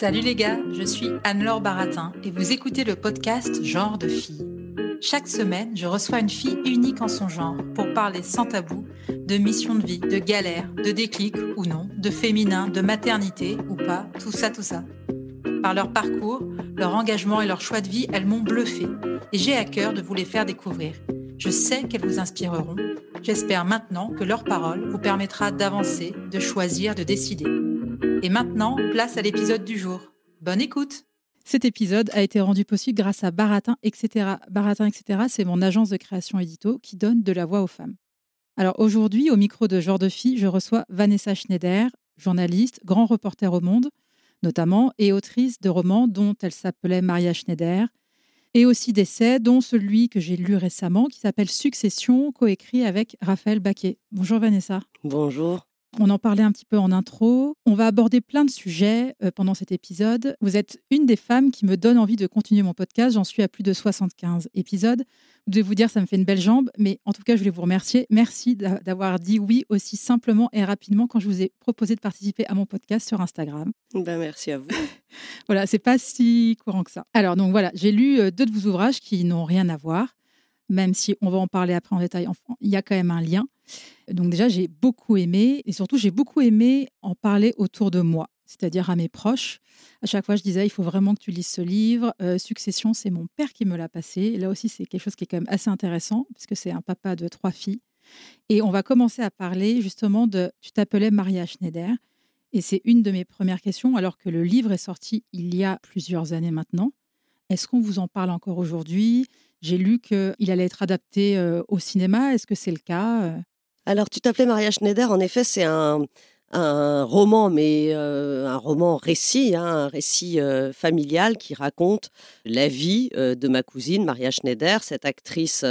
Salut les gars, je suis Anne-Laure Baratin et vous écoutez le podcast Genre de fille. Chaque semaine, je reçois une fille unique en son genre pour parler sans tabou de mission de vie, de galère, de déclic ou non, de féminin, de maternité ou pas, tout ça, tout ça. Par leur parcours, leur engagement et leur choix de vie, elles m'ont bluffé et j'ai à cœur de vous les faire découvrir. Je sais qu'elles vous inspireront. J'espère maintenant que leur parole vous permettra d'avancer, de choisir, de décider. Et maintenant, place à l'épisode du jour. Bonne écoute Cet épisode a été rendu possible grâce à Baratin, etc. Baratin, etc., c'est mon agence de création édito qui donne de la voix aux femmes. Alors aujourd'hui, au micro de Genre de Fille, je reçois Vanessa Schneider, journaliste, grand reporter au Monde, notamment, et autrice de romans dont elle s'appelait Maria Schneider, et aussi d'essais, dont celui que j'ai lu récemment qui s'appelle Succession, coécrit avec Raphaël Baquet. Bonjour Vanessa. Bonjour. On en parlait un petit peu en intro. On va aborder plein de sujets euh, pendant cet épisode. Vous êtes une des femmes qui me donne envie de continuer mon podcast. J'en suis à plus de 75 épisodes. Vous devez vous dire, ça me fait une belle jambe, mais en tout cas, je voulais vous remercier. Merci d'avoir dit oui aussi simplement et rapidement quand je vous ai proposé de participer à mon podcast sur Instagram. Ben, merci à vous. voilà, c'est pas si courant que ça. Alors, donc voilà, j'ai lu euh, deux de vos ouvrages qui n'ont rien à voir, même si on va en parler après en détail. Il y a quand même un lien. Donc déjà, j'ai beaucoup aimé, et surtout, j'ai beaucoup aimé en parler autour de moi, c'est-à-dire à mes proches. À chaque fois, je disais, il faut vraiment que tu lises ce livre. Euh, Succession, c'est mon père qui me l'a passé. Et là aussi, c'est quelque chose qui est quand même assez intéressant, puisque c'est un papa de trois filles. Et on va commencer à parler justement de, tu t'appelais Maria Schneider, et c'est une de mes premières questions, alors que le livre est sorti il y a plusieurs années maintenant. Est-ce qu'on vous en parle encore aujourd'hui? J'ai lu qu'il allait être adapté au cinéma. Est-ce que c'est le cas alors, tu t'appelais Maria Schneider. En effet, c'est un, roman, mais un roman récit, hein, un récit familial qui raconte la vie de ma cousine Maria Schneider, cette actrice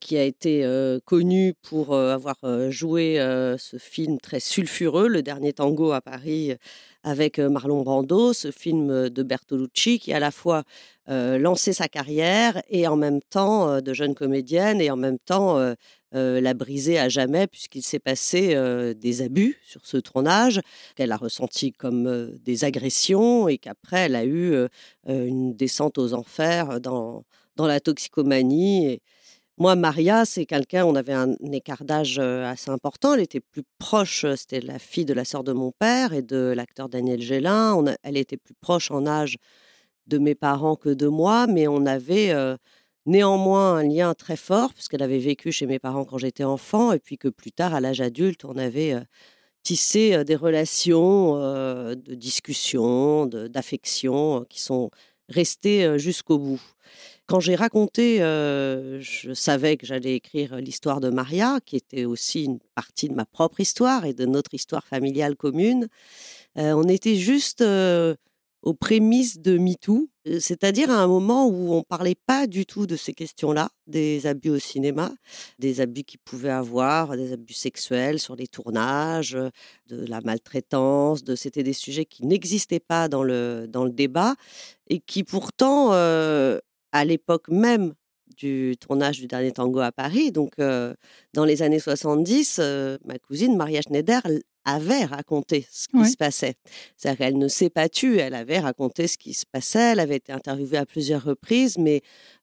qui a été connue pour avoir joué ce film très sulfureux, Le Dernier Tango à Paris, avec Marlon Brando, ce film de Bertolucci qui à la fois lancé sa carrière et en même temps de jeune comédienne et en même temps euh, l'a brisé à jamais puisqu'il s'est passé euh, des abus sur ce tournage qu'elle a ressenti comme euh, des agressions et qu'après elle a eu une descente aux enfers dans, dans la toxicomanie. Moi, Maria, c'est quelqu'un, on avait un écart d'âge assez important. Elle était plus proche, c'était la fille de la sœur de mon père et de l'acteur Daniel Gélin. Elle était plus proche en âge de mes parents que de moi, mais on avait néanmoins un lien très fort, puisqu'elle avait vécu chez mes parents quand j'étais enfant, et puis que plus tard, à l'âge adulte, on avait tissé des relations de discussion, d'affection, qui sont restées jusqu'au bout. Quand j'ai raconté, je savais que j'allais écrire l'histoire de Maria, qui était aussi une partie de ma propre histoire et de notre histoire familiale commune. on était juste aux prémices de MeToo, c'est-à-dire à un moment où on parlait pas du tout de ces questions-là, des abus au cinéma, des abus qu'il pouvait avoir, des abus sexuels sur les tournages, de la maltraitance, c'était des sujets qui n'existaient pas dans le dans le débat et qui pourtant à l'époque même du tournage du dernier tango à Paris, donc dans les années 70, ma cousine Maria Schneider avait raconté ce qui se passait. C'est-à-dire qu'elle ne s'est pas tue, elle avait raconté ce qui se passait, elle avait été interviewée à plusieurs reprises, mais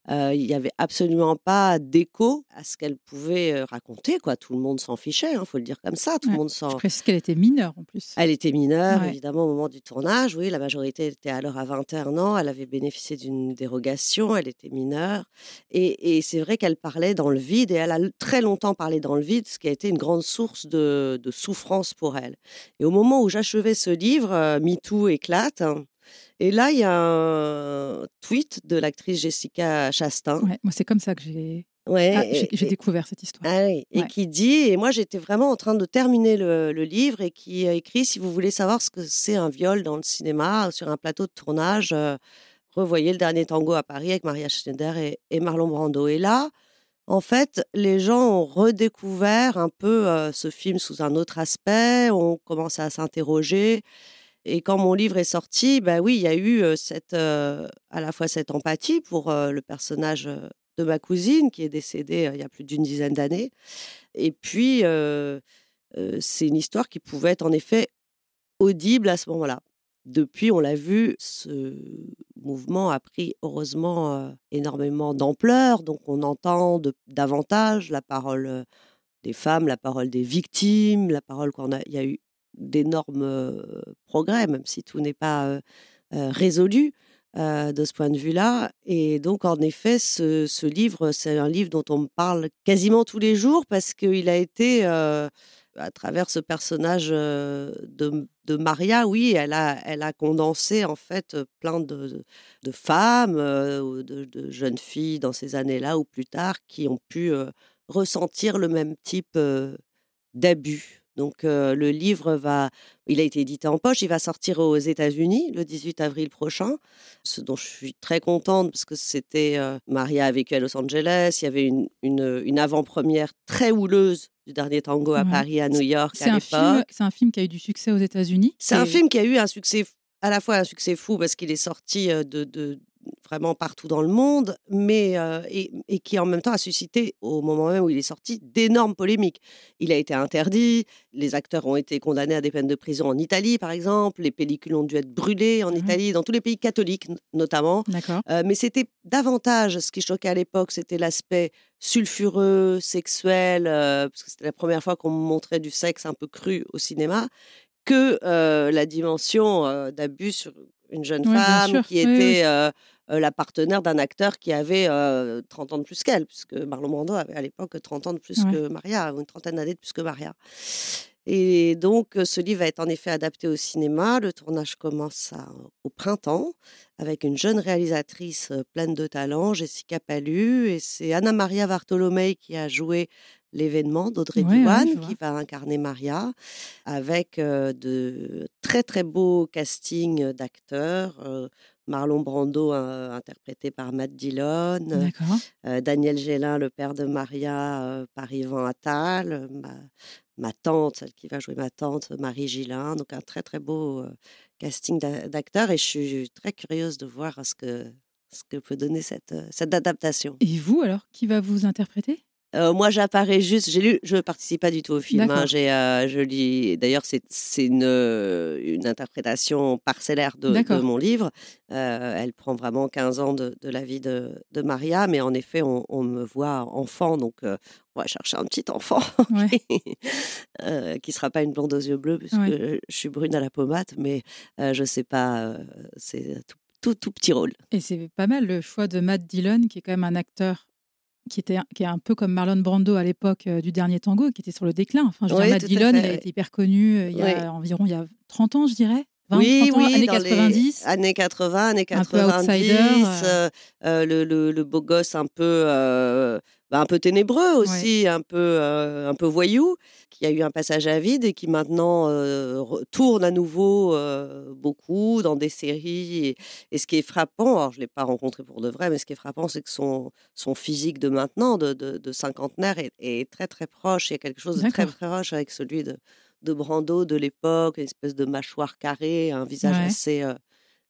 euh, il n'y avait absolument pas d'écho à ce qu'elle pouvait raconter. Quoi. Tout le monde s'en fichait, il hein, faut le dire comme ça. Tout le monde s'en... Je précise qu'elle était mineure en plus. Elle était mineure, évidemment, au moment du tournage. Oui, la majorité était alors à 21 ans. Elle avait bénéficié d'une dérogation, elle était mineure. Et, et c'est vrai qu'elle parlait dans le vide, et elle a très longtemps parlé dans le vide, ce qui a été une grande source de, de souffrance pour Et au moment où j'achevais ce livre, euh, MeToo éclate. Hein, et là, il y a un tweet de l'actrice Jessica Chastain. moi, c'est comme ça que j'ai Ouais, Ah, J'ai découvert cette histoire. Ah oui, et Ouais. qui dit, et moi j'étais vraiment en train de terminer le, le livre, et qui a écrit, si vous voulez savoir ce que c'est un viol dans le cinéma, sur un plateau de tournage, euh, revoyez le dernier tango à Paris avec Maria Schneider et, et Marlon Brando. Et là, en fait, les gens ont redécouvert un peu euh, ce film sous un autre aspect, ont commencé à s'interroger. Et quand mon livre est sorti, bah oui, il y a eu euh, cette, euh, à la fois cette empathie pour le personnage de ma cousine qui est décédée il y a plus d'une dizaine d'années. Et puis, c'est une histoire qui pouvait être en effet audible à ce moment-là. Depuis, on l'a vu, ce mouvement a pris heureusement euh, énormément d'ampleur. Donc, on entend davantage la parole euh, des femmes, la parole des victimes, la parole qu'on a. Il y a eu d'énormes euh, progrès, même si tout n'est pas résolu de ce point de vue-là. Et donc, en effet, ce, ce livre, c'est un livre dont on me parle quasiment tous les jours parce qu'il a été, à travers ce personnage de, Maria, oui, elle a, elle a condensé en fait plein de, femmes, de, de jeunes filles dans ces années-là ou plus tard qui ont pu ressentir le même type d'abus. Donc le livre va, il a été édité en poche, il va sortir aux États-Unis le 18 avril prochain, ce dont je suis très contente parce que c'était Maria a vécu à Los Angeles, il y avait une, une avant-première très houleuse du dernier tango à Ouais. Paris, à New York C'est à un, film, l'époque. c'est un film qui a eu du succès aux États-Unis. C'est un film qui a eu un succès, à la fois un succès fou parce qu'il est sorti euh, de, de- vraiment partout dans le monde, mais euh, et, et qui en même temps a suscité, au moment même où il est sorti, d'énormes polémiques. Il a été interdit, les acteurs ont été condamnés à des peines de prison en Italie, par exemple, les pellicules ont dû être brûlées en Mhm. Italie, dans tous les pays catholiques notamment. Euh, mais c'était davantage, ce qui choquait à l'époque, c'était l'aspect sulfureux, sexuel, euh, parce que c'était la première fois qu'on montrait du sexe un peu cru au cinéma, que euh, la dimension euh, d'abus sur une jeune Oui, femme qui était oui. euh, euh, la partenaire d'un acteur qui avait euh, 30 ans de plus qu'elle, puisque Marlon Brando avait à l'époque 30 ans de plus que Maria, ou une trentaine d'années de plus que Maria. Et donc, ce livre va être en effet adapté au cinéma. Le tournage commence à- au printemps avec une jeune réalisatrice euh, pleine de talent, Jessica Palu. Et c'est Anna Maria Bartolomei qui a joué l'événement d'Audrey Ouais, Diwan, qui va incarner Maria, avec euh, de très très beaux castings d'acteurs. euh, Marlon Brando, euh, interprété par Matt Dillon, Daniel Gélin, le père de Maria, par Yvan Attal, ma, ma tante, celle qui va jouer ma tante, Marie Gillin. Donc un très très beau casting d'a- d'acteurs et je suis très curieuse de voir ce que, ce que peut donner cette, cette adaptation. Et vous, alors, qui va vous interpréter? Euh, moi, j'apparais juste. J'ai lu. Je ne participe pas du tout au film. hein, j'ai, euh, je lis. D'ailleurs, c'est, c'est une, euh, une interprétation parcellaire de, mon livre. Euh, elle prend vraiment 15 ans de, de la vie de, de Maria, mais en effet, on, on me voit enfant, donc on va chercher un petit enfant Ouais. qui sera pas une blonde aux yeux bleus, puisque Ouais. je suis brune à la pommade, mais je sais pas. c'est tout, tout, tout petit rôle. Et c'est pas mal le choix de Matt Dillon, qui est quand même un acteur qui, était, qui est un peu comme Marlon Brando à l'époque euh, du dernier tango, qui était sur le déclin. Enfin, je Oui, dire, Matt Dillon, il a été hyper connu euh, il y a Oui. environ il y a 30 ans, je dirais. 20, oui, 30 ans, oui, années dans les 90. années 80, années Un peu 90, outsider, euh, le, le- le beau gosse un peu, bah, un peu ténébreux aussi, un peu, euh, un peu voyou, qui a eu un passage à vide et qui maintenant euh, tourne à nouveau euh, beaucoup dans des séries. Et, et ce qui est frappant, alors je l'ai pas rencontré pour de vrai, mais ce qui est frappant, c'est que son, son physique de maintenant, de, de, de cinquantenaire, est, est très très proche. Il y a quelque chose de très très proche avec celui de, de Brando de l'époque, une espèce de mâchoire carrée, un visage Ouais. assez,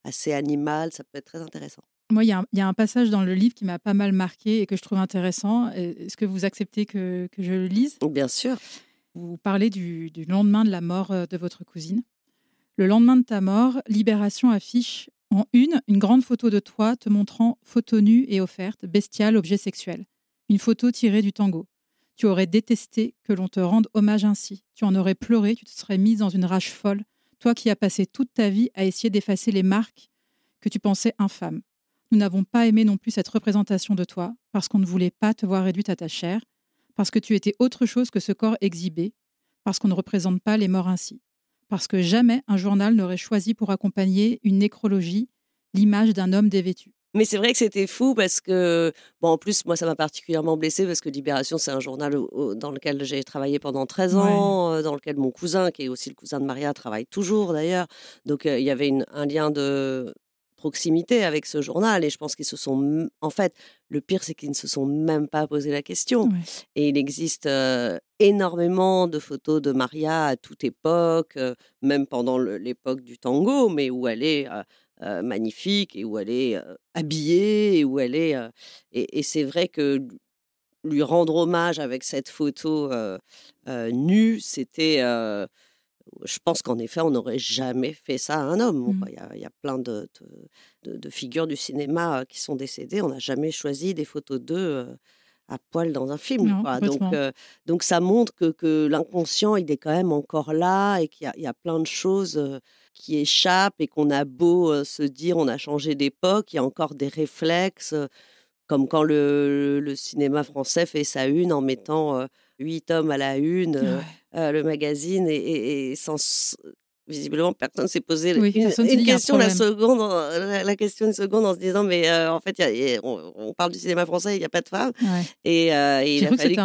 assez animal. Ça peut être très intéressant. Moi, il y, a un- il y a un passage dans le livre qui m'a pas mal marqué et que je trouve intéressant. Est-ce que vous acceptez que, que je le lise? Bien sûr. Vous parlez du, du lendemain de la mort euh, de votre cousine. Le lendemain de ta mort, Libération affiche en une une grande photo de toi te montrant photo nue et offerte, bestial objet sexuel. Une photo tirée du tango. Tu aurais détesté que l'on te rende hommage ainsi. Tu en aurais pleuré, tu te serais mise dans une rage folle, toi qui as passé toute ta vie à essayer d'effacer les marques que tu pensais infâmes. Nous n'avons pas aimé non plus cette représentation de toi, parce qu'on ne voulait pas te voir réduite à ta chair, parce que tu étais autre chose que ce corps exhibé, parce qu'on ne représente pas les morts ainsi, parce que jamais un journal n'aurait choisi pour accompagner une nécrologie l'image d'un homme dévêtu. Mais c'est vrai que c'était fou parce que, bon, en plus, moi, ça m'a particulièrement blessée parce que Libération, c'est un journal dans lequel j'ai travaillé pendant 13 ans, euh, dans lequel mon cousin, qui est aussi le cousin de Maria, travaille toujours d'ailleurs. Donc, euh, il y avait un lien de proximité avec ce journal et je pense qu'ils se sont, en fait, le pire, c'est qu'ils ne se sont même pas posé la question. Et il existe euh, énormément de photos de Maria à toute époque, même pendant l'époque du tango, mais où elle est euh, magnifique et où elle est habillée et où elle est. Et, c'est vrai que lui rendre hommage avec cette photo nue, c'était. Je pense qu'en effet, on n'aurait jamais fait ça à un homme. Mmh. Il y, a plein de, de, figures du cinéma qui sont décédées. On n'a jamais choisi des photos d'eux à poil dans un film. donc, donc ça montre que, que l'inconscient, il est quand même encore là et qu'il y, y, a plein de choses qui échappent et qu'on a beau se dire on a changé d'époque, il y a encore des réflexes, comme quand le, cinéma français fait sa une en mettant huit hommes à la une, le magazine, et, et sans, visiblement personne s'est posé une, question la seconde la, question une seconde en se disant mais euh, en fait on, parle du cinéma français il n'y a pas de femmes et, euh, il, a fallu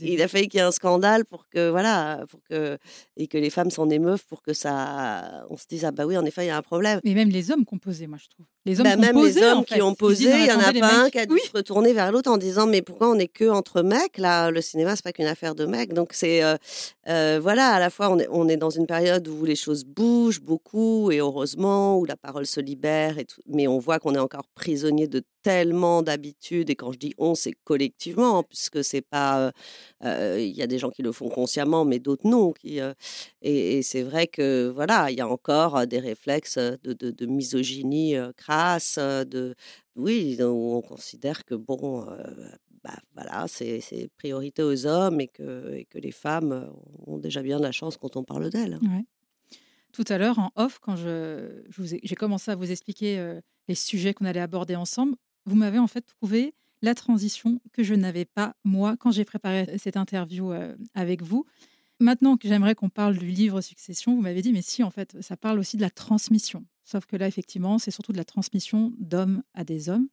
il a fallu qu'il y ait un scandale pour que voilà pour que et que les femmes s'en émeuvent pour que ça on se dise ah bah oui en effet il y a un problème. Mais même les hommes composaient moi je trouve les hommes bah, même les hommes qui ont posé il y en a pas un qui a dû se retourner vers l'autre en disant mais pourquoi on est que entre mecs là le cinéma c'est pas qu'une affaire de mecs. Donc c'est euh, voilà à la fois on est on est dans une période où les choses bouge beaucoup et heureusement, où la parole se libère, et mais on voit qu'on est encore prisonnier de tellement d'habitudes. Et quand je dis on, c'est collectivement, hein, puisque c'est pas. Il y a des gens qui le font consciemment, mais d'autres non. Qui, et, c'est vrai que voilà, il y a encore des réflexes de, misogynie crasse, de oui, où on considère que bon, bah, voilà, c'est priorité aux hommes et que, que les femmes ont déjà bien de la chance quand on parle d'elles. Tout à l'heure en off, quand je, j'ai commencé à vous expliquer les sujets qu'on allait aborder ensemble, vous m'avez en fait trouvé la transition que je n'avais pas moi quand j'ai préparé cette interview euh, avec vous. Maintenant que j'aimerais qu'on parle du livre Succession, vous m'avez dit mais si en fait ça parle aussi de la transmission. Sauf que là effectivement c'est surtout de la transmission d'hommes à des hommes.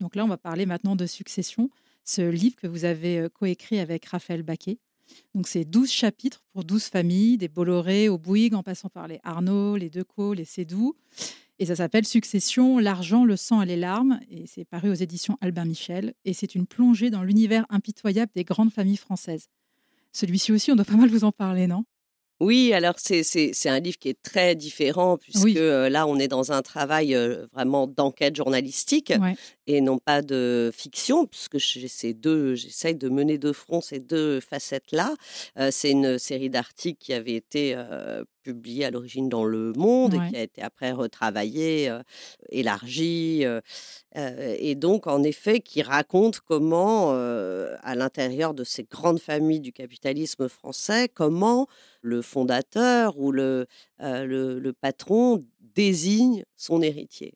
Donc là on va parler maintenant de Succession, ce livre que vous avez euh, coécrit avec Raphaël Baquet. Donc, c'est 12 chapitres pour 12 familles, des Bolloré au Bouygues, en passant par les Arnaud, les Decaux, les Sédou. Et ça s'appelle Succession, l'argent, le sang et les larmes. Et c'est paru aux éditions Albin Michel. Et c'est une plongée dans l'univers impitoyable des grandes familles françaises. Celui-ci aussi, on doit pas mal vous en parler, non? Oui, alors c'est un livre qui est très différent puisque là, on est dans un travail vraiment d'enquête journalistique et non pas de fiction puisque j'essaie de mener de front ces deux facettes-là. c'est une série d'articles qui avait été publié à l'origine dans Le Monde et qui a été après retravaillé, élargi. et donc, en effet, qui raconte comment, à l'intérieur de ces grandes familles du capitalisme français, comment le fondateur ou le, le, patron désigne son héritier.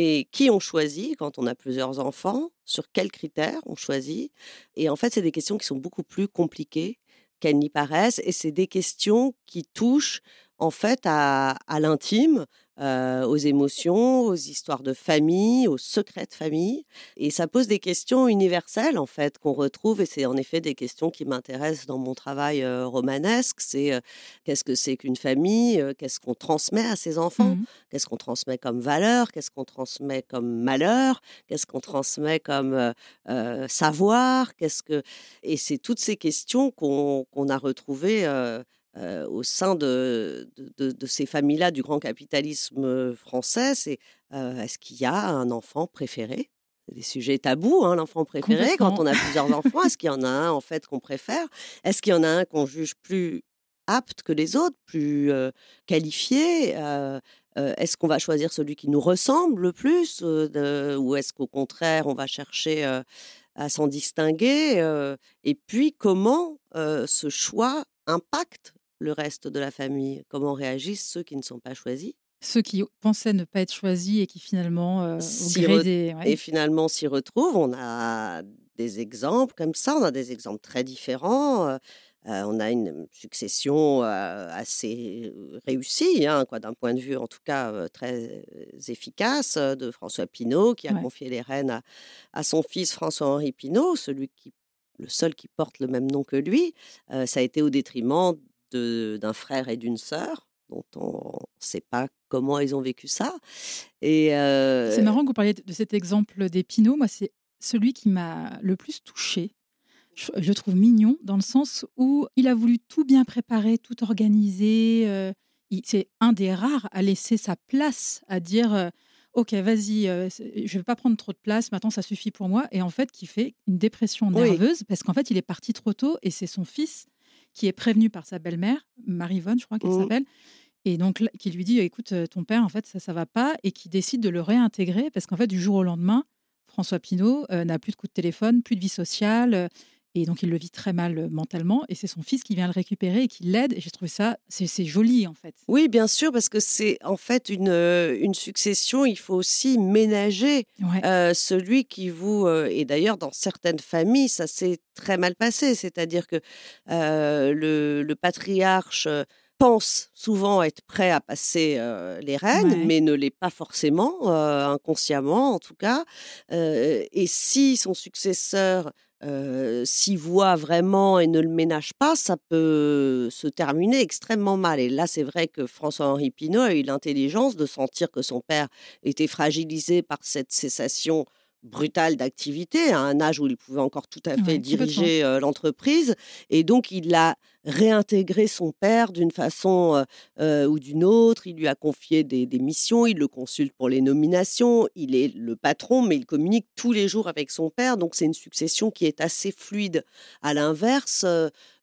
Et qui on choisit quand on a plusieurs enfants Sur quels critères on choisit? Et en fait, c'est des questions qui sont beaucoup plus compliquées qu'elles n'y paraissent. Et c'est des questions qui touchent en fait à, à l'intime, euh, aux émotions, aux histoires de famille, aux secrets de famille. Et ça pose des questions universelles, en fait, qu'on retrouve. Et c'est en effet des questions qui m'intéressent dans mon travail euh, romanesque. C'est euh, qu'est-ce que c'est qu'une famille Qu'est-ce qu'on transmet à ses enfants? Mmh Qu'est-ce qu'on transmet comme valeur? Qu'est-ce qu'on transmet comme malheur? Qu'est-ce qu'on transmet comme savoir? Qu'est-ce que Et c'est toutes ces questions qu'on a retrouvées euh, au sein de, de, ces familles-là du grand capitalisme français, c'est euh, est-ce qu'il y a un enfant préféré? C'est des sujets tabous, hein, l'enfant préféré. Quand on a plusieurs enfants, est-ce qu'il y en a un en fait qu'on préfère? Est-ce qu'il y en a un qu'on juge plus apte que les autres, plus euh, qualifié Est-ce qu'on va choisir celui qui nous ressemble le plus Ou est-ce qu'au contraire, on va chercher à s'en distinguer Et puis, comment ce choix impacte le reste de la famille? Comment réagissent ceux qui ne sont pas choisis? Ceux qui pensaient ne pas être choisis et qui finalement, euh, Et finalement s'y retrouvent. On a des exemples comme ça, on a des exemples très différents. on a une succession assez réussie, hein, quoi, d'un point de vue en tout cas très efficace, de François Pinault, qui a confié les rênes à, son fils François-Henri Pinault, celui qui, le seul qui porte le même nom que lui. ça a été au détriment d'un frère et d'une sœur dont on ne sait pas comment ils ont vécu ça. Et C'est marrant que vous parliez de cet exemple des. Moi, c'est celui qui m'a le plus touché je trouve mignon dans le sens où il a voulu tout bien préparer, tout organiser. Euh, c'est un des rares à laisser sa place, à dire euh, Ok, vas-y, je ne vais pas prendre trop de place, maintenant ça suffit pour moi. Et en fait, qui fait une dépression nerveuse parce qu'en fait, il est parti trop tôt et c'est son fils qui est prévenu par sa belle-mère, Marivonne, je crois qu'elle mmh. s'appelle, et donc qui lui dit Écoute, ton père, en fait, ça, ça va pas, et qui décide de le réintégrer parce qu'en fait, du jour au lendemain, François Pinault n'a plus de coup de téléphone, plus de vie sociale. Et donc, il le vit très mal euh, mentalement. Et c'est son fils qui vient le récupérer et qui l'aide. Et j'ai trouvé ça, c'est joli, en fait. Oui, bien sûr, parce que c'est en fait une, euh, une succession. Il faut aussi ménager euh, celui qui vous. et d'ailleurs, dans certaines familles, ça s'est très mal passé. C'est-à-dire que le, le, patriarche pense souvent être prêt à passer les rênes, mais ne l'est pas forcément, inconsciemment en tout cas. et si son successeur s'y voit vraiment et ne le ménage pas, ça peut se terminer extrêmement mal. Et là, c'est vrai que François-Henri Pinault a eu l'intelligence de sentir que son père était fragilisé par cette cessation brutale d'activité, à un âge où il pouvait encore tout à fait diriger l'entreprise. Et donc, il a réintégré son père d'une façon ou d'une autre. Il lui a confié des, missions, il le consulte pour les nominations. Il est le patron, mais il communique tous les jours avec son père. Donc, c'est une succession qui est assez fluide. À l'inverse,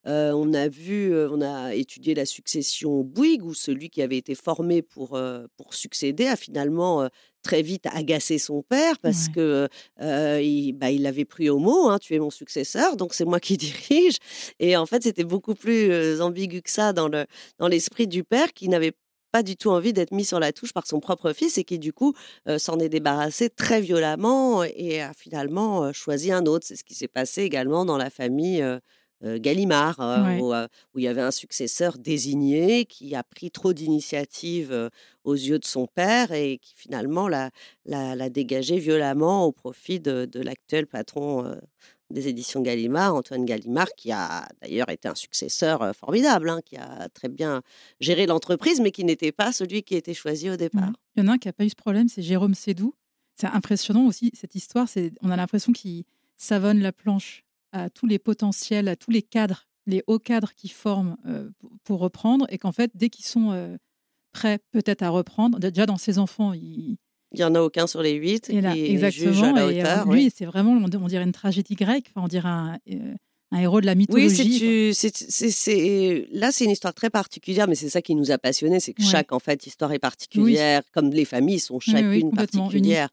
on a vu, on a étudié la succession Bouygues, où celui qui avait été formé pour, pour succéder a finalement très vite agacé son père parce que il, bah, il l'avait pris au mot, hein, tu es mon successeur, donc c'est moi qui dirige. Et en fait, c'était beaucoup plus ambigu que ça dans le dans l'esprit du père qui n'avait pas du tout envie d'être mis sur la touche par son propre fils et qui du coup s'en est débarrassé très violemment et a finalement choisi un autre. C'est ce qui s'est passé également dans la famille Gallimard, où, il y avait un successeur désigné qui a pris trop d'initiatives aux yeux de son père et qui finalement l'a, dégagé violemment au profit de, l'actuel patron des éditions Gallimard, Antoine Gallimard, qui a d'ailleurs été un successeur formidable, hein, qui a très bien géré l'entreprise, mais qui n'était pas celui qui était choisi au départ. Il y en a un qui n'a pas eu ce problème, c'est Jérôme Sédou. C'est impressionnant aussi, cette histoire. C'est, on a l'impression qu'il savonne la planche à tous les potentiels, à tous les cadres, les hauts cadres qui forment euh, pour reprendre, et qu'en fait, dès qu'ils sont euh, prêts peut-être à reprendre, déjà dans ses enfants, il il n'y en a aucun sur les huit qui exactement, à la euh, lui, c'est vraiment, on dirait une tragédie grecque, enfin, on dirait un, un héros de la mythologie. Oui, c'est, là, c'est une histoire très particulière, mais c'est ça qui nous a passionnés, c'est que chaque en fait histoire est particulière, comme les familles sont chacune particulières.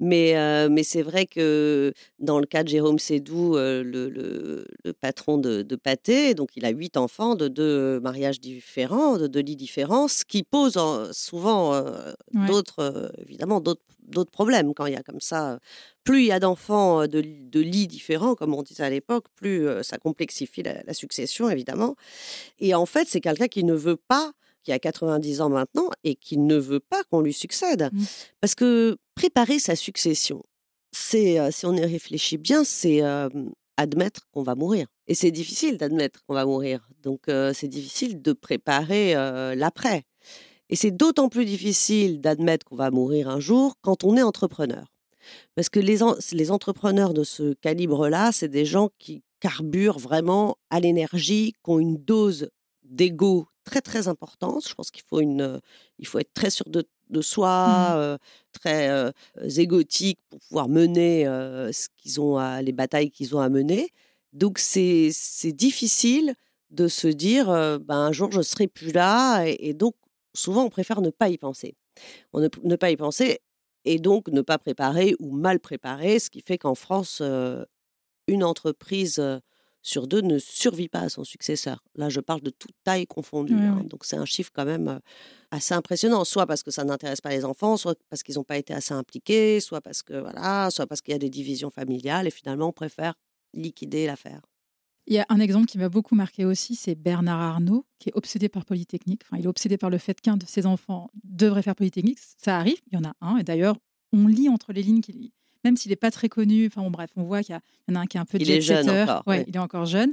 Mais, euh, mais c'est vrai que dans le cas de Jérôme Sédou, euh, le, le, patron de, de Pâté, donc il a huit enfants de deux mariages différents, de deux lits différents, ce qui pose souvent euh, d'autres, évidemment, d'autres d'autres problèmes quand il y a comme ça. Plus il y a d'enfants de, de, lits différents, comme on disait à l'époque, plus ça complexifie la, succession, évidemment. Et en fait, c'est quelqu'un qui ne veut pas, qui a 90 ans maintenant, et qui ne veut pas qu'on lui succède. Mmh. Parce que préparer sa succession, c'est, si on y réfléchit bien, c'est admettre qu'on va mourir. Et c'est difficile d'admettre qu'on va mourir. Donc, c'est difficile de préparer l'après. Et c'est d'autant plus difficile d'admettre qu'on va mourir un jour quand on est entrepreneur. Parce que les, les entrepreneurs de ce calibre-là, c'est des gens qui carburent vraiment à l'énergie, qui ont une dose d'ego très très importante. Je pense qu'il faut, une, il faut être très sûr de, de soi, mmh. euh, très euh, égotique pour pouvoir mener euh, ce qu'ils ont à, les batailles qu'ils ont à mener. Donc c'est difficile de se dire ben, un jour je serai plus là et donc souvent on préfère ne pas y penser. On ne, pas y penser et donc ne pas préparer ou mal préparer, ce qui fait qu'en France, une entreprise sur deux ne survit pas à son successeur. Là, je parle de toute taille confondue. Hein, donc c'est un chiffre quand même assez impressionnant, soit parce que ça n'intéresse pas les enfants, soit parce qu'ils n'ont pas été assez impliqués, soit parce que voilà, soit parce qu'il y a des divisions familiales et finalement on préfère liquider l'affaire. Il y a un exemple qui m'a beaucoup marqué aussi, c'est Bernard Arnault, qui est obsédé par Polytechnique. Enfin, il est obsédé par le fait qu'un de ses enfants devrait faire Polytechnique. Ça arrive, il y en a un. Et d'ailleurs, on lit entre les lignes qu'il même s'il n'est pas très connu. Enfin, bon, bref, on voit qu'il y, en a un qui est un peu il est jeune encore, ouais, Il est encore jeune.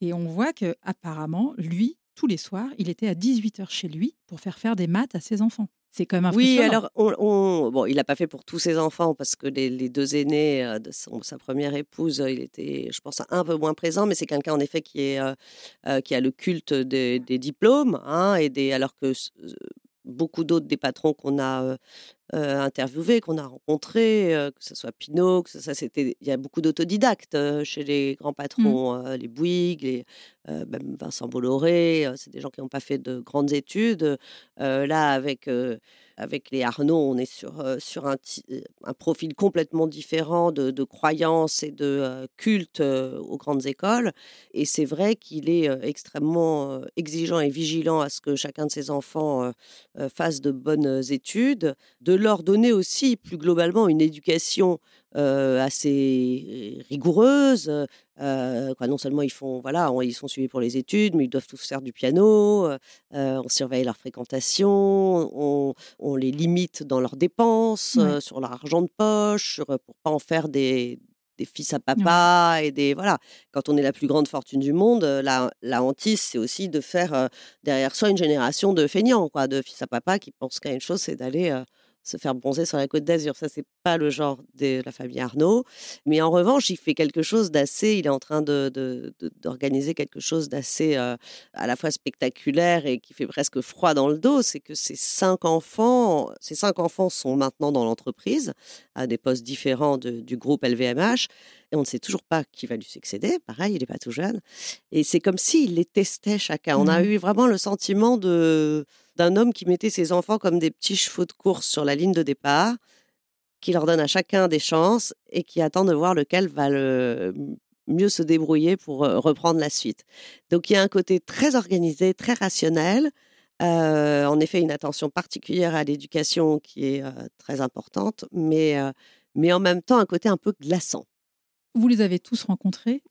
Et on voit que apparemment, lui, tous les soirs, il était à 18h chez lui pour faire faire des maths à ses enfants. C'est quand même Oui, alors on, bon, il l'a pas fait pour tous ses enfants parce que les, deux aînés euh, de sa première épouse, il était, je pense, un peu moins présent, mais c'est quelqu'un en effet qui est euh, euh, qui a le culte des, diplômes, hein, et des, alors que beaucoup d'autres des patrons qu'on a interviewés, qu'on a rencontrés, que ce soit Pinot, que ça, c'était, il y a beaucoup d'autodidactes chez les grands mmh. patrons, les Bouygues, les, même Vincent Bolloré, c'est des gens qui n'ont pas fait de grandes études. là, avec avec les Arnaud, on est sur, sur un, un, profil complètement différent de, de croyances et de culte aux grandes écoles. Et c'est vrai qu'il est extrêmement exigeant et vigilant à ce que chacun de ses enfants fasse de bonnes études, de leur donner aussi plus globalement une éducation assez rigoureuse. quoi, non seulement ils font, voilà, ils sont suivis pour les études, mais ils doivent tous faire du piano. on surveille leur fréquentation, on, on, les limite dans leurs dépenses, sur leur argent de poche, pour pas en faire des, des fils à papa et des voilà. Quand on est la plus grande fortune du monde, la, la hantise, c'est aussi de faire derrière soi une génération de feignants, quoi, de fils à papa qui pensent qu'à une chose, c'est d'aller se faire bronzer sur la côte d'Azur. Ça, c'est pas le genre de la famille Arnaud. Mais en revanche, il fait quelque chose d'assez. Il est en train d'organiser de, quelque chose d'assez euh, à la fois spectaculaire et qui fait presque froid dans le dos. C'est que ces cinq enfants, ces cinq enfants sont maintenant dans l'entreprise à des postes différents du groupe LVMH. Et on ne sait toujours pas qui va lui succéder. Pareil, il n'est pas tout jeune. Et c'est comme s'il les testait chacun. On a mmh eu vraiment le sentiment de d'un homme qui mettait ses enfants comme des petits chevaux de course sur la ligne de départ, qui leur donne à chacun des chances et qui attend de voir lequel va le mieux se débrouiller pour reprendre la suite. Donc il y a un côté très organisé, très rationnel, euh, en effet une attention particulière à l'éducation qui est euh, très importante, mais, mais en même temps un côté un peu glaçant. Vous les avez tous rencontrés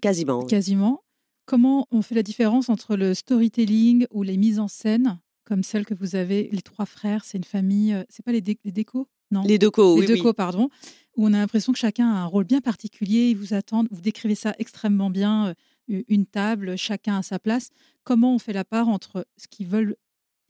Quasiment. Quasiment. Comment on fait la différence entre le storytelling ou les mises en scène? Comme celle que vous avez, les trois frères, c'est une famille, euh, c'est pas les, les décos? Non. Les décos, oui. Les décos, pardon, où on a l'impression que chacun a un rôle bien particulier, ils vous attendent, vous décrivez ça extrêmement bien, euh, une table, chacun à sa place. Comment on fait la part entre ce qu'ils veulent,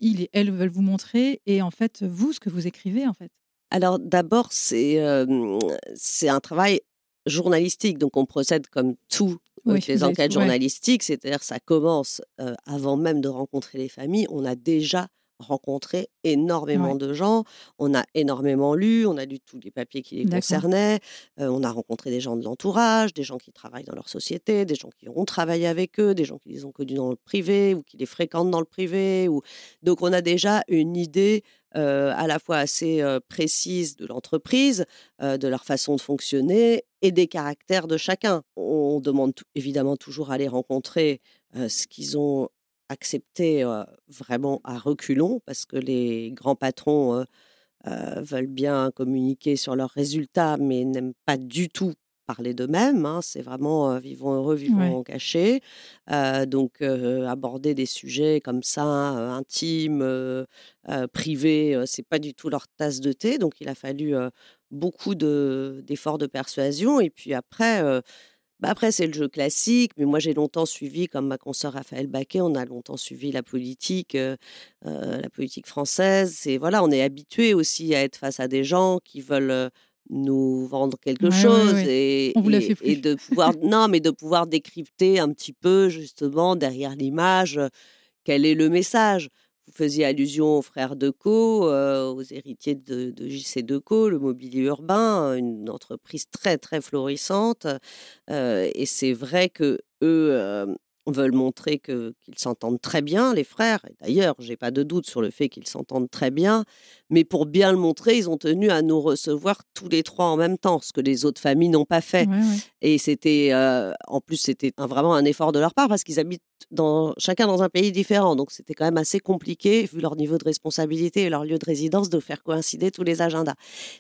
ils et elles veulent vous montrer, et en fait, vous, ce que vous écrivez, en fait? Alors d'abord, c'est euh, c'est un travail journalistique, donc on procède comme tout les enquêtes journalistiques, c'est-à-dire ça commence avant même de rencontrer les familles, on a déjà rencontré énormément de gens, on a énormément lu, on a lu tous les papiers qui les concernaient, on a rencontré des gens de l'entourage, des gens qui travaillent dans leur société, des gens qui ont travaillé avec eux, des gens qui les ont connus dans le privé ou qui les fréquentent dans le privé. Ou... Donc on a déjà une idée à la fois assez précise de l'entreprise, de leur façon de fonctionner et des caractères de chacun. On demande évidemment toujours à les rencontrer ce qu'ils ont accepté vraiment à reculons, parce que les grands patrons veulent bien communiquer sur leurs résultats, mais n'aiment pas du tout parler d'eux-mêmes. Hein. C'est vraiment vivons heureux, vivons cachés. donc aborder des sujets comme ça, intimes, privés, c'est pas du tout leur tasse de thé. Donc il a fallu beaucoup d'efforts de, persuasion. Et puis après, bah après c'est le jeu classique. Mais moi j'ai longtemps suivi, comme ma consoeur Raphaël Baquet, on a longtemps suivi la politique, la politique française. Et voilà, on est habitué aussi à être face à des gens qui veulent nous vendre quelque chose et, et, de pouvoir non mais de pouvoir décrypter un petit peu justement derrière l'image quel est le message vous faisiez allusion aux frères Decaux, euh, aux héritiers de, de JC Decaux, le mobilier urbain, une entreprise très très florissante. Euh, et c'est vrai que eux euh, veulent montrer que qu'ils s'entendent très bien, les frères. D'ailleurs, j'ai pas de doute sur le fait qu'ils s'entendent très bien. Mais pour bien le montrer, ils ont tenu à nous recevoir tous les trois en même temps, ce que les autres familles n'ont pas fait. Et c'était, euh, en plus, c'était vraiment un effort de leur part parce qu'ils habitent dans, chacun dans un pays différent. Donc, c'était quand même assez compliqué, vu leur niveau de responsabilité et leur lieu de résidence, de faire coïncider tous les agendas.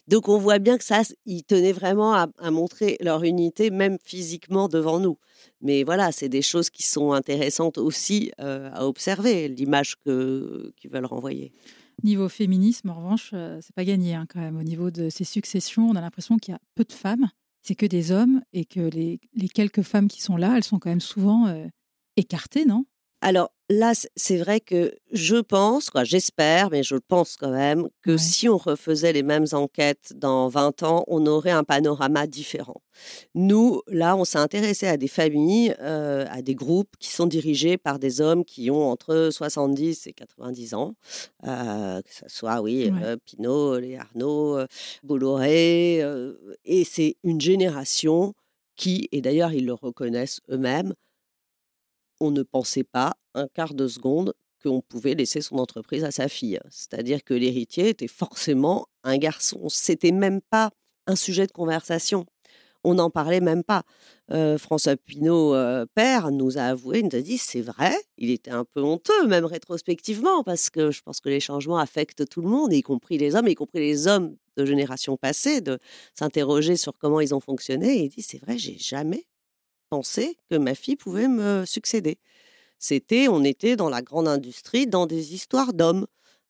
Donc, on voit bien que ça, ils tenaient vraiment à, montrer leur unité, même physiquement devant nous. Mais voilà, c'est des choses qui sont intéressantes aussi à observer, l'image qu'ils veulent renvoyer. Niveau féminisme, en revanche, c'est pas gagné hein, quand même. Au niveau de ces successions, on a l'impression qu'il y a peu de femmes, c'est que des hommes, et que les, les, quelques femmes qui sont là, elles sont quand même souvent écartées, non? Alors là, c'est vrai que je pense, quoi, j'espère, mais je pense quand même que si on refaisait les mêmes enquêtes dans 20 ans, on aurait un panorama différent. Nous, là, on s'est intéressé à des familles, euh, à des groupes qui sont dirigés par des hommes qui ont entre 70 et 90 ans, euh, que ce soit, oui, euh, Pinault, les Arnaud, Bolloré, et c'est une génération qui, et d'ailleurs ils le reconnaissent eux-mêmes, on ne pensait pas un quart de seconde qu'on pouvait laisser son entreprise à sa fille. C'est-à-dire que l'héritier était forcément un garçon. C'était même pas un sujet de conversation. On n'en parlait même pas. Euh, François Pinault, euh, père, nous a avoué, nous a dit c'est vrai. Il était un peu honteux, même rétrospectivement, parce que je pense que les changements affectent tout le monde, y compris les hommes, y compris les hommes de générations passées, de s'interroger sur comment ils ont fonctionné. Et il dit c'est vrai, j'ai jamais pensé que ma fille pouvait me succéder. C'était, on était dans la grande industrie, dans des histoires d'hommes.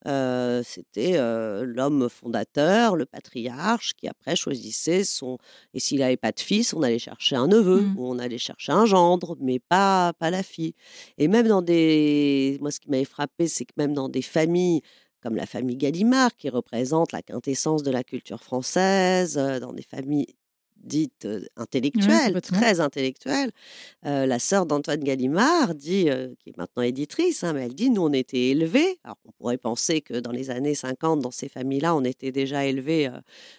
Euh, c'était euh, l'homme fondateur, le patriarche, qui après choisissait son. Et s'il n'avait pas de fils, on allait chercher un neveu mmh. ou on allait chercher un gendre, mais pas, pas la fille. Et même dans des. Moi, ce qui m'avait frappé, c'est que même dans des familles comme la famille Gallimard, qui représente la quintessence de la culture française, euh, dans des familles dite intellectuelle, très intellectuelle. la sœur d'Antoine Gallimard dit, qui est maintenant éditrice, hein, mais elle dit, nous on était élevés. Alors on pourrait penser que dans les années 50, dans ces familles-là, on était déjà élevés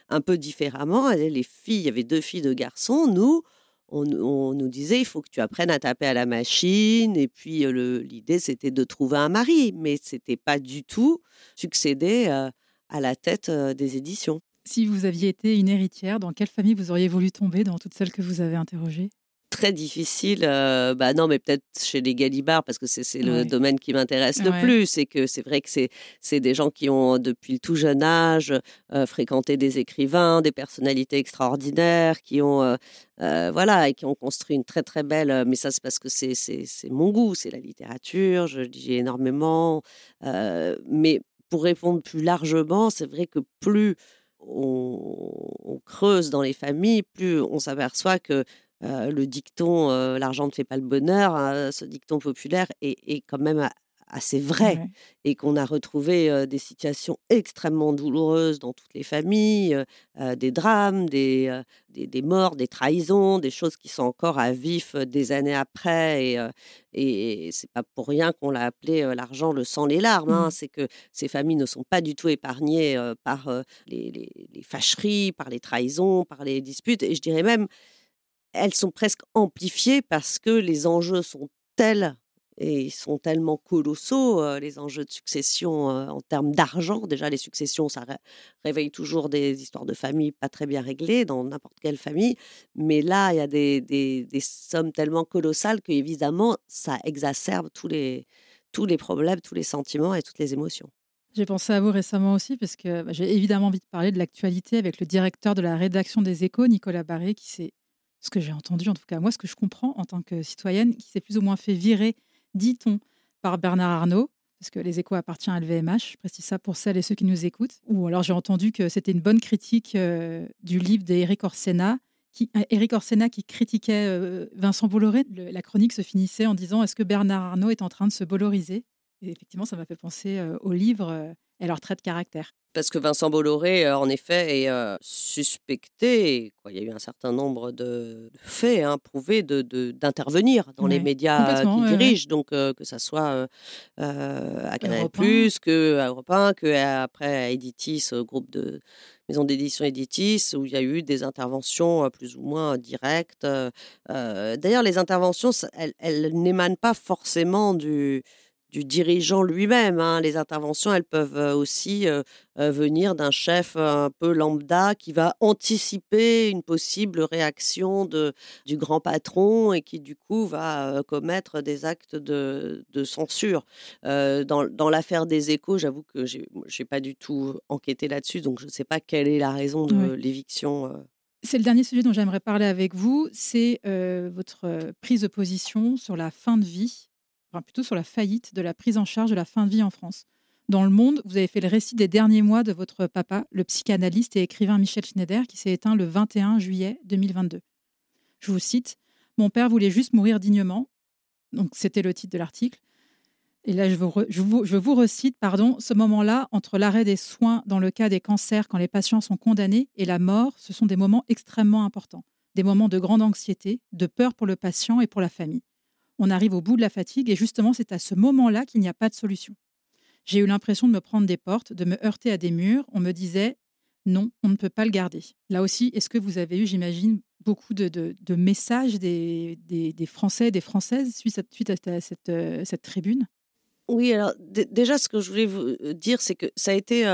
un peu différemment. Les filles, il y avait deux filles, deux garçons. Nous, on, nous disait, il faut que tu apprennes à taper à la machine. Et puis l'idée, c'était de trouver un mari, mais c'était pas du tout succéder à la tête des éditions. Si vous aviez été une héritière, dans quelle famille vous auriez voulu tomber dans toutes celles que vous avez interrogées? Très difficile. Euh, bah non, mais peut-être chez les Galibard, parce que c'est le domaine qui m'intéresse le plus. Et que c'est vrai que c'est des gens qui ont, depuis le tout jeune âge, euh, fréquenté des écrivains, des personnalités extraordinaires, qui ont, euh, voilà, et qui ont construit une très, très belle. mais ça, c'est parce que c'est mon goût, c'est la littérature, je lis énormément. mais pour répondre plus largement, c'est vrai que plus on, creuse dans les familles, plus on s'aperçoit que le dicton l'argent ne fait pas le bonheur, hein, ce dicton populaire est, quand même assez vrai et qu'on a retrouvé des situations extrêmement douloureuses dans toutes les familles, des drames, des, des, morts, des trahisons, des choses qui sont encore à vif des années après. Et, et c'est pas pour rien qu'on l'a appelé l'argent, le sang, les larmes. Hein. Mmh. C'est que ces familles ne sont pas du tout épargnées par les, les fâcheries, par les trahisons, par les disputes. Et je dirais même, elles sont presque amplifiées parce que les enjeux sont tels et ils sont tellement colossaux, les enjeux de succession en termes d'argent. Déjà, les successions, ça réveille toujours des histoires de famille pas très bien réglées dans n'importe quelle famille. Mais là, il y a des, sommes tellement colossales qu'évidemment, ça exacerbe tous les, tous les problèmes, tous les sentiments et toutes les émotions. J'ai pensé à vous récemment aussi parce que bah, j'ai évidemment envie de parler de l'actualité avec le directeur de la rédaction des Échos, Nicolas Barré, qui s'est, ce que j'ai entendu en tout cas, moi, ce que je comprends en tant que citoyenne, qui s'est plus ou moins fait virer dit-on, par Bernard Arnault, parce que les échos appartiennent à LVMH, je précise ça pour celles et ceux qui nous écoutent. Ou alors j'ai entendu que c'était une bonne critique euh, du livre d'Éric Orsena, qui, euh, Orsena qui critiquait euh, Vincent Bolloré. la chronique se finissait en disant Est-ce que Bernard Arnault est en train de se bolloriser? Et effectivement, ça m'a fait penser au livre et à leur trait de caractère. Parce que Vincent Bolloré, euh, en effet, est euh, suspecté, quoi, il y a eu un certain nombre de faits hein, prouvés d'intervenir dans les médias qu'il dirige, donc euh, que ça soit à Canal+, que à Europe 1, que après à Editis, groupe de maison d'édition Editis, où il y a eu des interventions plus ou moins directes. D'ailleurs, les interventions, elles n'émanent pas forcément du du dirigeant lui-même. Hein. Les interventions, elles peuvent aussi euh, venir d'un chef un peu lambda qui va anticiper une possible réaction de, du grand patron et qui du coup va commettre des actes de, censure. dans, l'affaire des échos, j'avoue que je n'ai pas du tout enquêté là-dessus, donc je ne sais pas quelle est la raison de l'éviction C'est le dernier sujet dont j'aimerais parler avec vous, c'est euh, votre prise de position sur la fin de vie, plutôt sur la faillite de la prise en charge de la fin de vie en France. Dans le monde, vous avez fait le récit des derniers mois de votre papa, le psychanalyste et écrivain Michel Schneider, qui s'est éteint le 21 juillet 2022. Je vous cite Mon père voulait juste mourir dignement. Donc, c'était le titre de l'article. Et là, je vous, je vous, je vous recite, pardon, ce moment-là, entre l'arrêt des soins dans le cas des cancers quand les patients sont condamnés et la mort, ce sont des moments extrêmement importants. Des moments de grande anxiété, de peur pour le patient et pour la famille. On arrive au bout de la fatigue et justement, c'est à ce moment-là qu'il n'y a pas de solution. J'ai eu l'impression de me prendre des portes, de me heurter à des murs. On me disait non, on ne peut pas le garder. Là aussi, est-ce que vous avez eu, j'imagine, beaucoup de, messages des, Français, des Françaises suite à, cette, euh, cette tribune? Oui, alors déjà, ce que je voulais vous euh, dire, c'est que ça a été,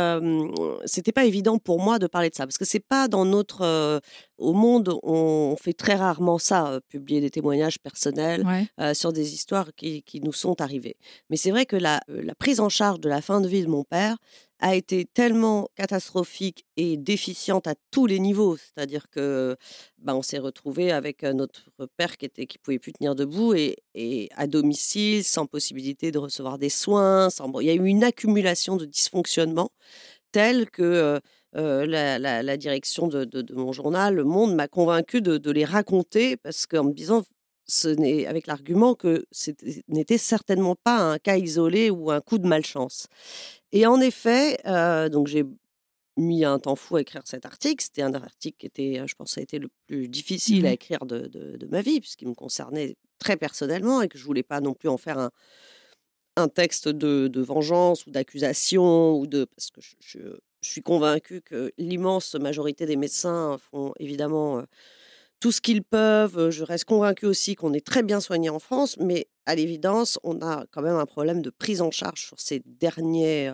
c'était pas évident pour moi de parler de ça, parce que c'est pas dans notre, au monde, on fait très rarement ça, publier des témoignages personnels sur des histoires qui, qui, nous sont arrivées. Mais c'est vrai que la, la prise en charge de la fin de vie de mon père, a été tellement catastrophique et déficiente à tous les niveaux. C'est-à-dire que bah, on s'est retrouvé avec notre père qui était pouvait plus tenir debout et, à domicile, sans possibilité de recevoir des soins. Sans... Il y a eu une accumulation de dysfonctionnements tels que la, direction de, mon journal, Le Monde, m'a convaincu de, les raconter parce qu'en me disant ce n'est avec l'argument que ce n'était certainement pas un cas isolé ou un coup de malchance. Et en effet, euh, donc j'ai mis un temps fou à écrire cet article. C'était un article qui était, je pense, a été le plus difficile à mmh écrire de, ma vie, puisqu'il me concernait très personnellement et que je voulais pas non plus en faire un, un texte de, vengeance ou d'accusation ou de parce que je, suis convaincue que l'immense majorité des médecins font évidemment euh, tout ce qu'ils peuvent. Je reste convaincue aussi qu'on est très bien soigné en France, mais à l'évidence, on a quand même un problème de prise en charge sur ces derniers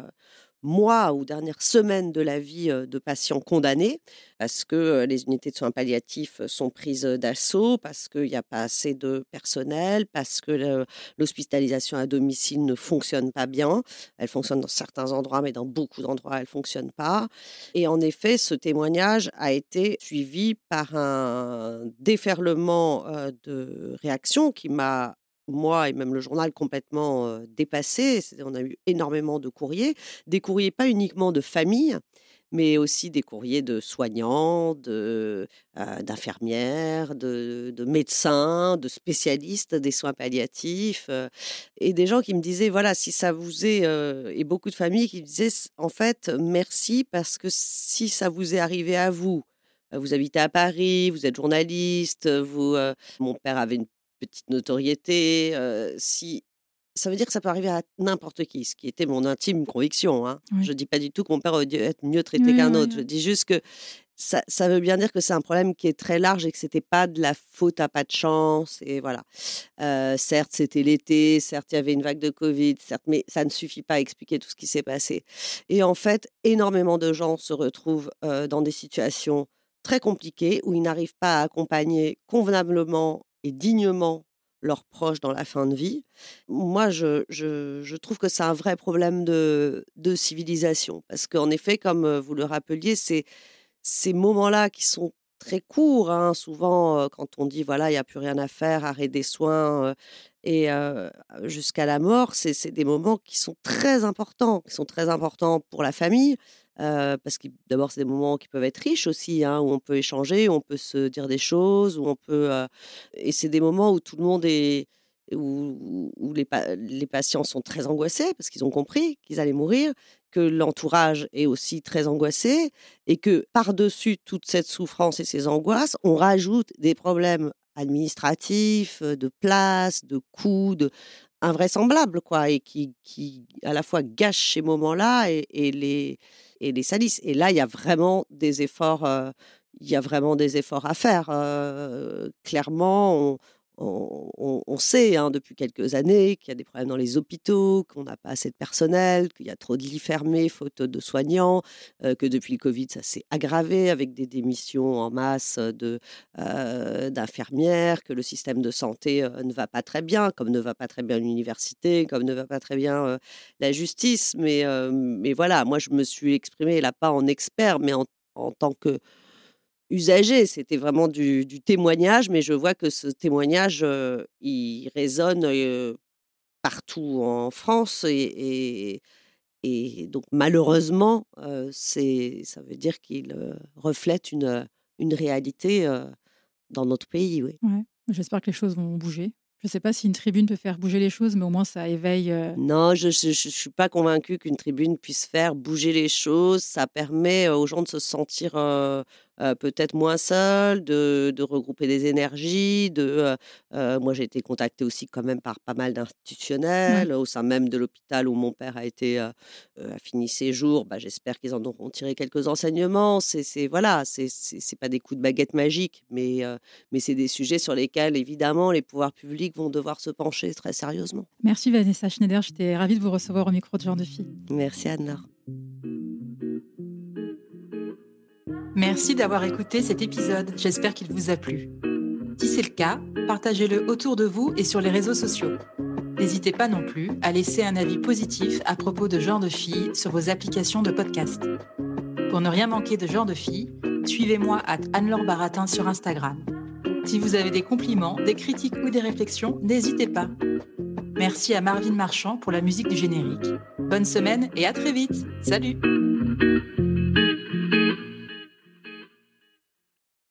mois ou dernières semaines de la vie de patients condamnés, parce que les unités de soins palliatifs sont prises d'assaut, parce qu'il n'y a pas assez de personnel, parce que l'hospitalisation à domicile ne fonctionne pas bien. Elle fonctionne dans certains endroits, mais dans beaucoup d'endroits, elle ne fonctionne pas. Et en effet, ce témoignage a été suivi par un déferlement de réactions qui m'a moi et même le journal complètement dépassé. On a eu énormément de courriers, des courriers pas uniquement de famille, mais aussi des courriers de soignants, d'infirmières, de, médecins, de spécialistes des soins palliatifs, et des gens qui me disaient, voilà, si ça vous est, et beaucoup de familles qui disaient, en fait, merci, parce que si ça vous est arrivé à vous, vous habitez à Paris, vous êtes journaliste, vous, mon père avait une petite notoriété, si ça veut dire que ça peut arriver à n'importe qui, ce qui était mon intime conviction. Hein. Je ne dis pas du tout que mon père aurait dû être mieux traité qu'un autre. Je dis juste que ça, ça, veut bien dire que c'est un problème qui est très large et que c'était pas de la faute à pas de chance. Et voilà. certes, c'était l'été, certes, il y avait une vague de Covid, certes, mais ça ne suffit pas à expliquer tout ce qui s'est passé. Et en fait, énormément de gens se retrouvent dans des situations très compliquées où ils n'arrivent pas à accompagner convenablement et dignement leurs proches dans la fin de vie. Moi, je, je, trouve que c'est un vrai problème de, de civilisation. Parce qu'en effet, comme vous le rappeliez, c'est ces moments-là qui sont très courts. Hein, souvent, quand on dit, voilà, il n'y a plus rien à faire, arrêt des soins et jusqu'à la mort, c'est des moments qui sont très importants, qui sont très importants pour la famille, parce que d'abord, c'est des moments qui peuvent être riches aussi, hein, où on peut échanger, où on peut se dire des choses, où on peut. et c'est des moments où tout le monde est. où, où les, les, patients sont très angoissés parce qu'ils ont compris qu'ils allaient mourir, que l'entourage est aussi très angoissé, et que par-dessus toute cette souffrance et ces angoisses, on rajoute des problèmes administratifs, de place, de coûts, de invraisemblables, quoi, et qui, qui à la fois gâchent ces moments-là et, les et les salissent. Et là, il y a vraiment des efforts, il y a vraiment des efforts à faire. Clairement, on, sait hein, depuis quelques années qu'il y a des problèmes dans les hôpitaux, qu'on n'a pas assez de personnel, qu'il y a trop de lits fermés, faute de soignants, euh, que depuis le Covid, ça s'est aggravé avec des démissions en masse euh, d'infirmières, que le système de santé euh, ne va pas très bien, comme ne va pas très bien l'université, comme ne va pas très bien la justice. Mais, mais voilà, moi, je me suis exprimée là pas en expert, mais en, en tant que usagé. C'était vraiment du, témoignage, mais je vois que ce témoignage, il résonne partout en France et, et, donc malheureusement, c'est ça veut dire qu'il reflète une, une réalité dans notre pays. Oui. Ouais. J'espère que les choses vont bouger. Je ne sais pas si une tribune peut faire bouger les choses, mais au moins ça éveille. Euh, non, je ne suis pas convaincue qu'une tribune puisse faire bouger les choses. Ça permet aux gens de se sentir euh, euh, peut-être moins seul, de, regrouper des énergies. De, euh, euh, moi, j'ai été contactée aussi quand même par pas mal d'institutionnels au sein même de l'hôpital où mon père a été a fini ses jours. Bah, j'espère qu'ils en auront tiré quelques enseignements. C'est voilà, c'est pas des coups de baguette magique, mais mais c'est des sujets sur lesquels évidemment les pouvoirs publics vont devoir se pencher très sérieusement. Merci Vanessa Schneider, j'étais ravie de vous recevoir au micro de Genre de Fille. Merci Anne-Laure. Merci d'avoir écouté cet épisode, j'espère qu'il vous a plu. Si c'est le cas, partagez-le autour de vous et sur les réseaux sociaux. N'hésitez pas non plus à laisser un avis positif à propos de Genre de Filles sur vos applications de podcast. Pour ne rien manquer de Genre de Filles, suivez-moi à Anne-Laure Baratin sur Instagram. Si vous avez des compliments, des critiques ou des réflexions, n'hésitez pas. Merci à Marvin Marchand pour la musique du générique. Bonne semaine et à très vite. Salut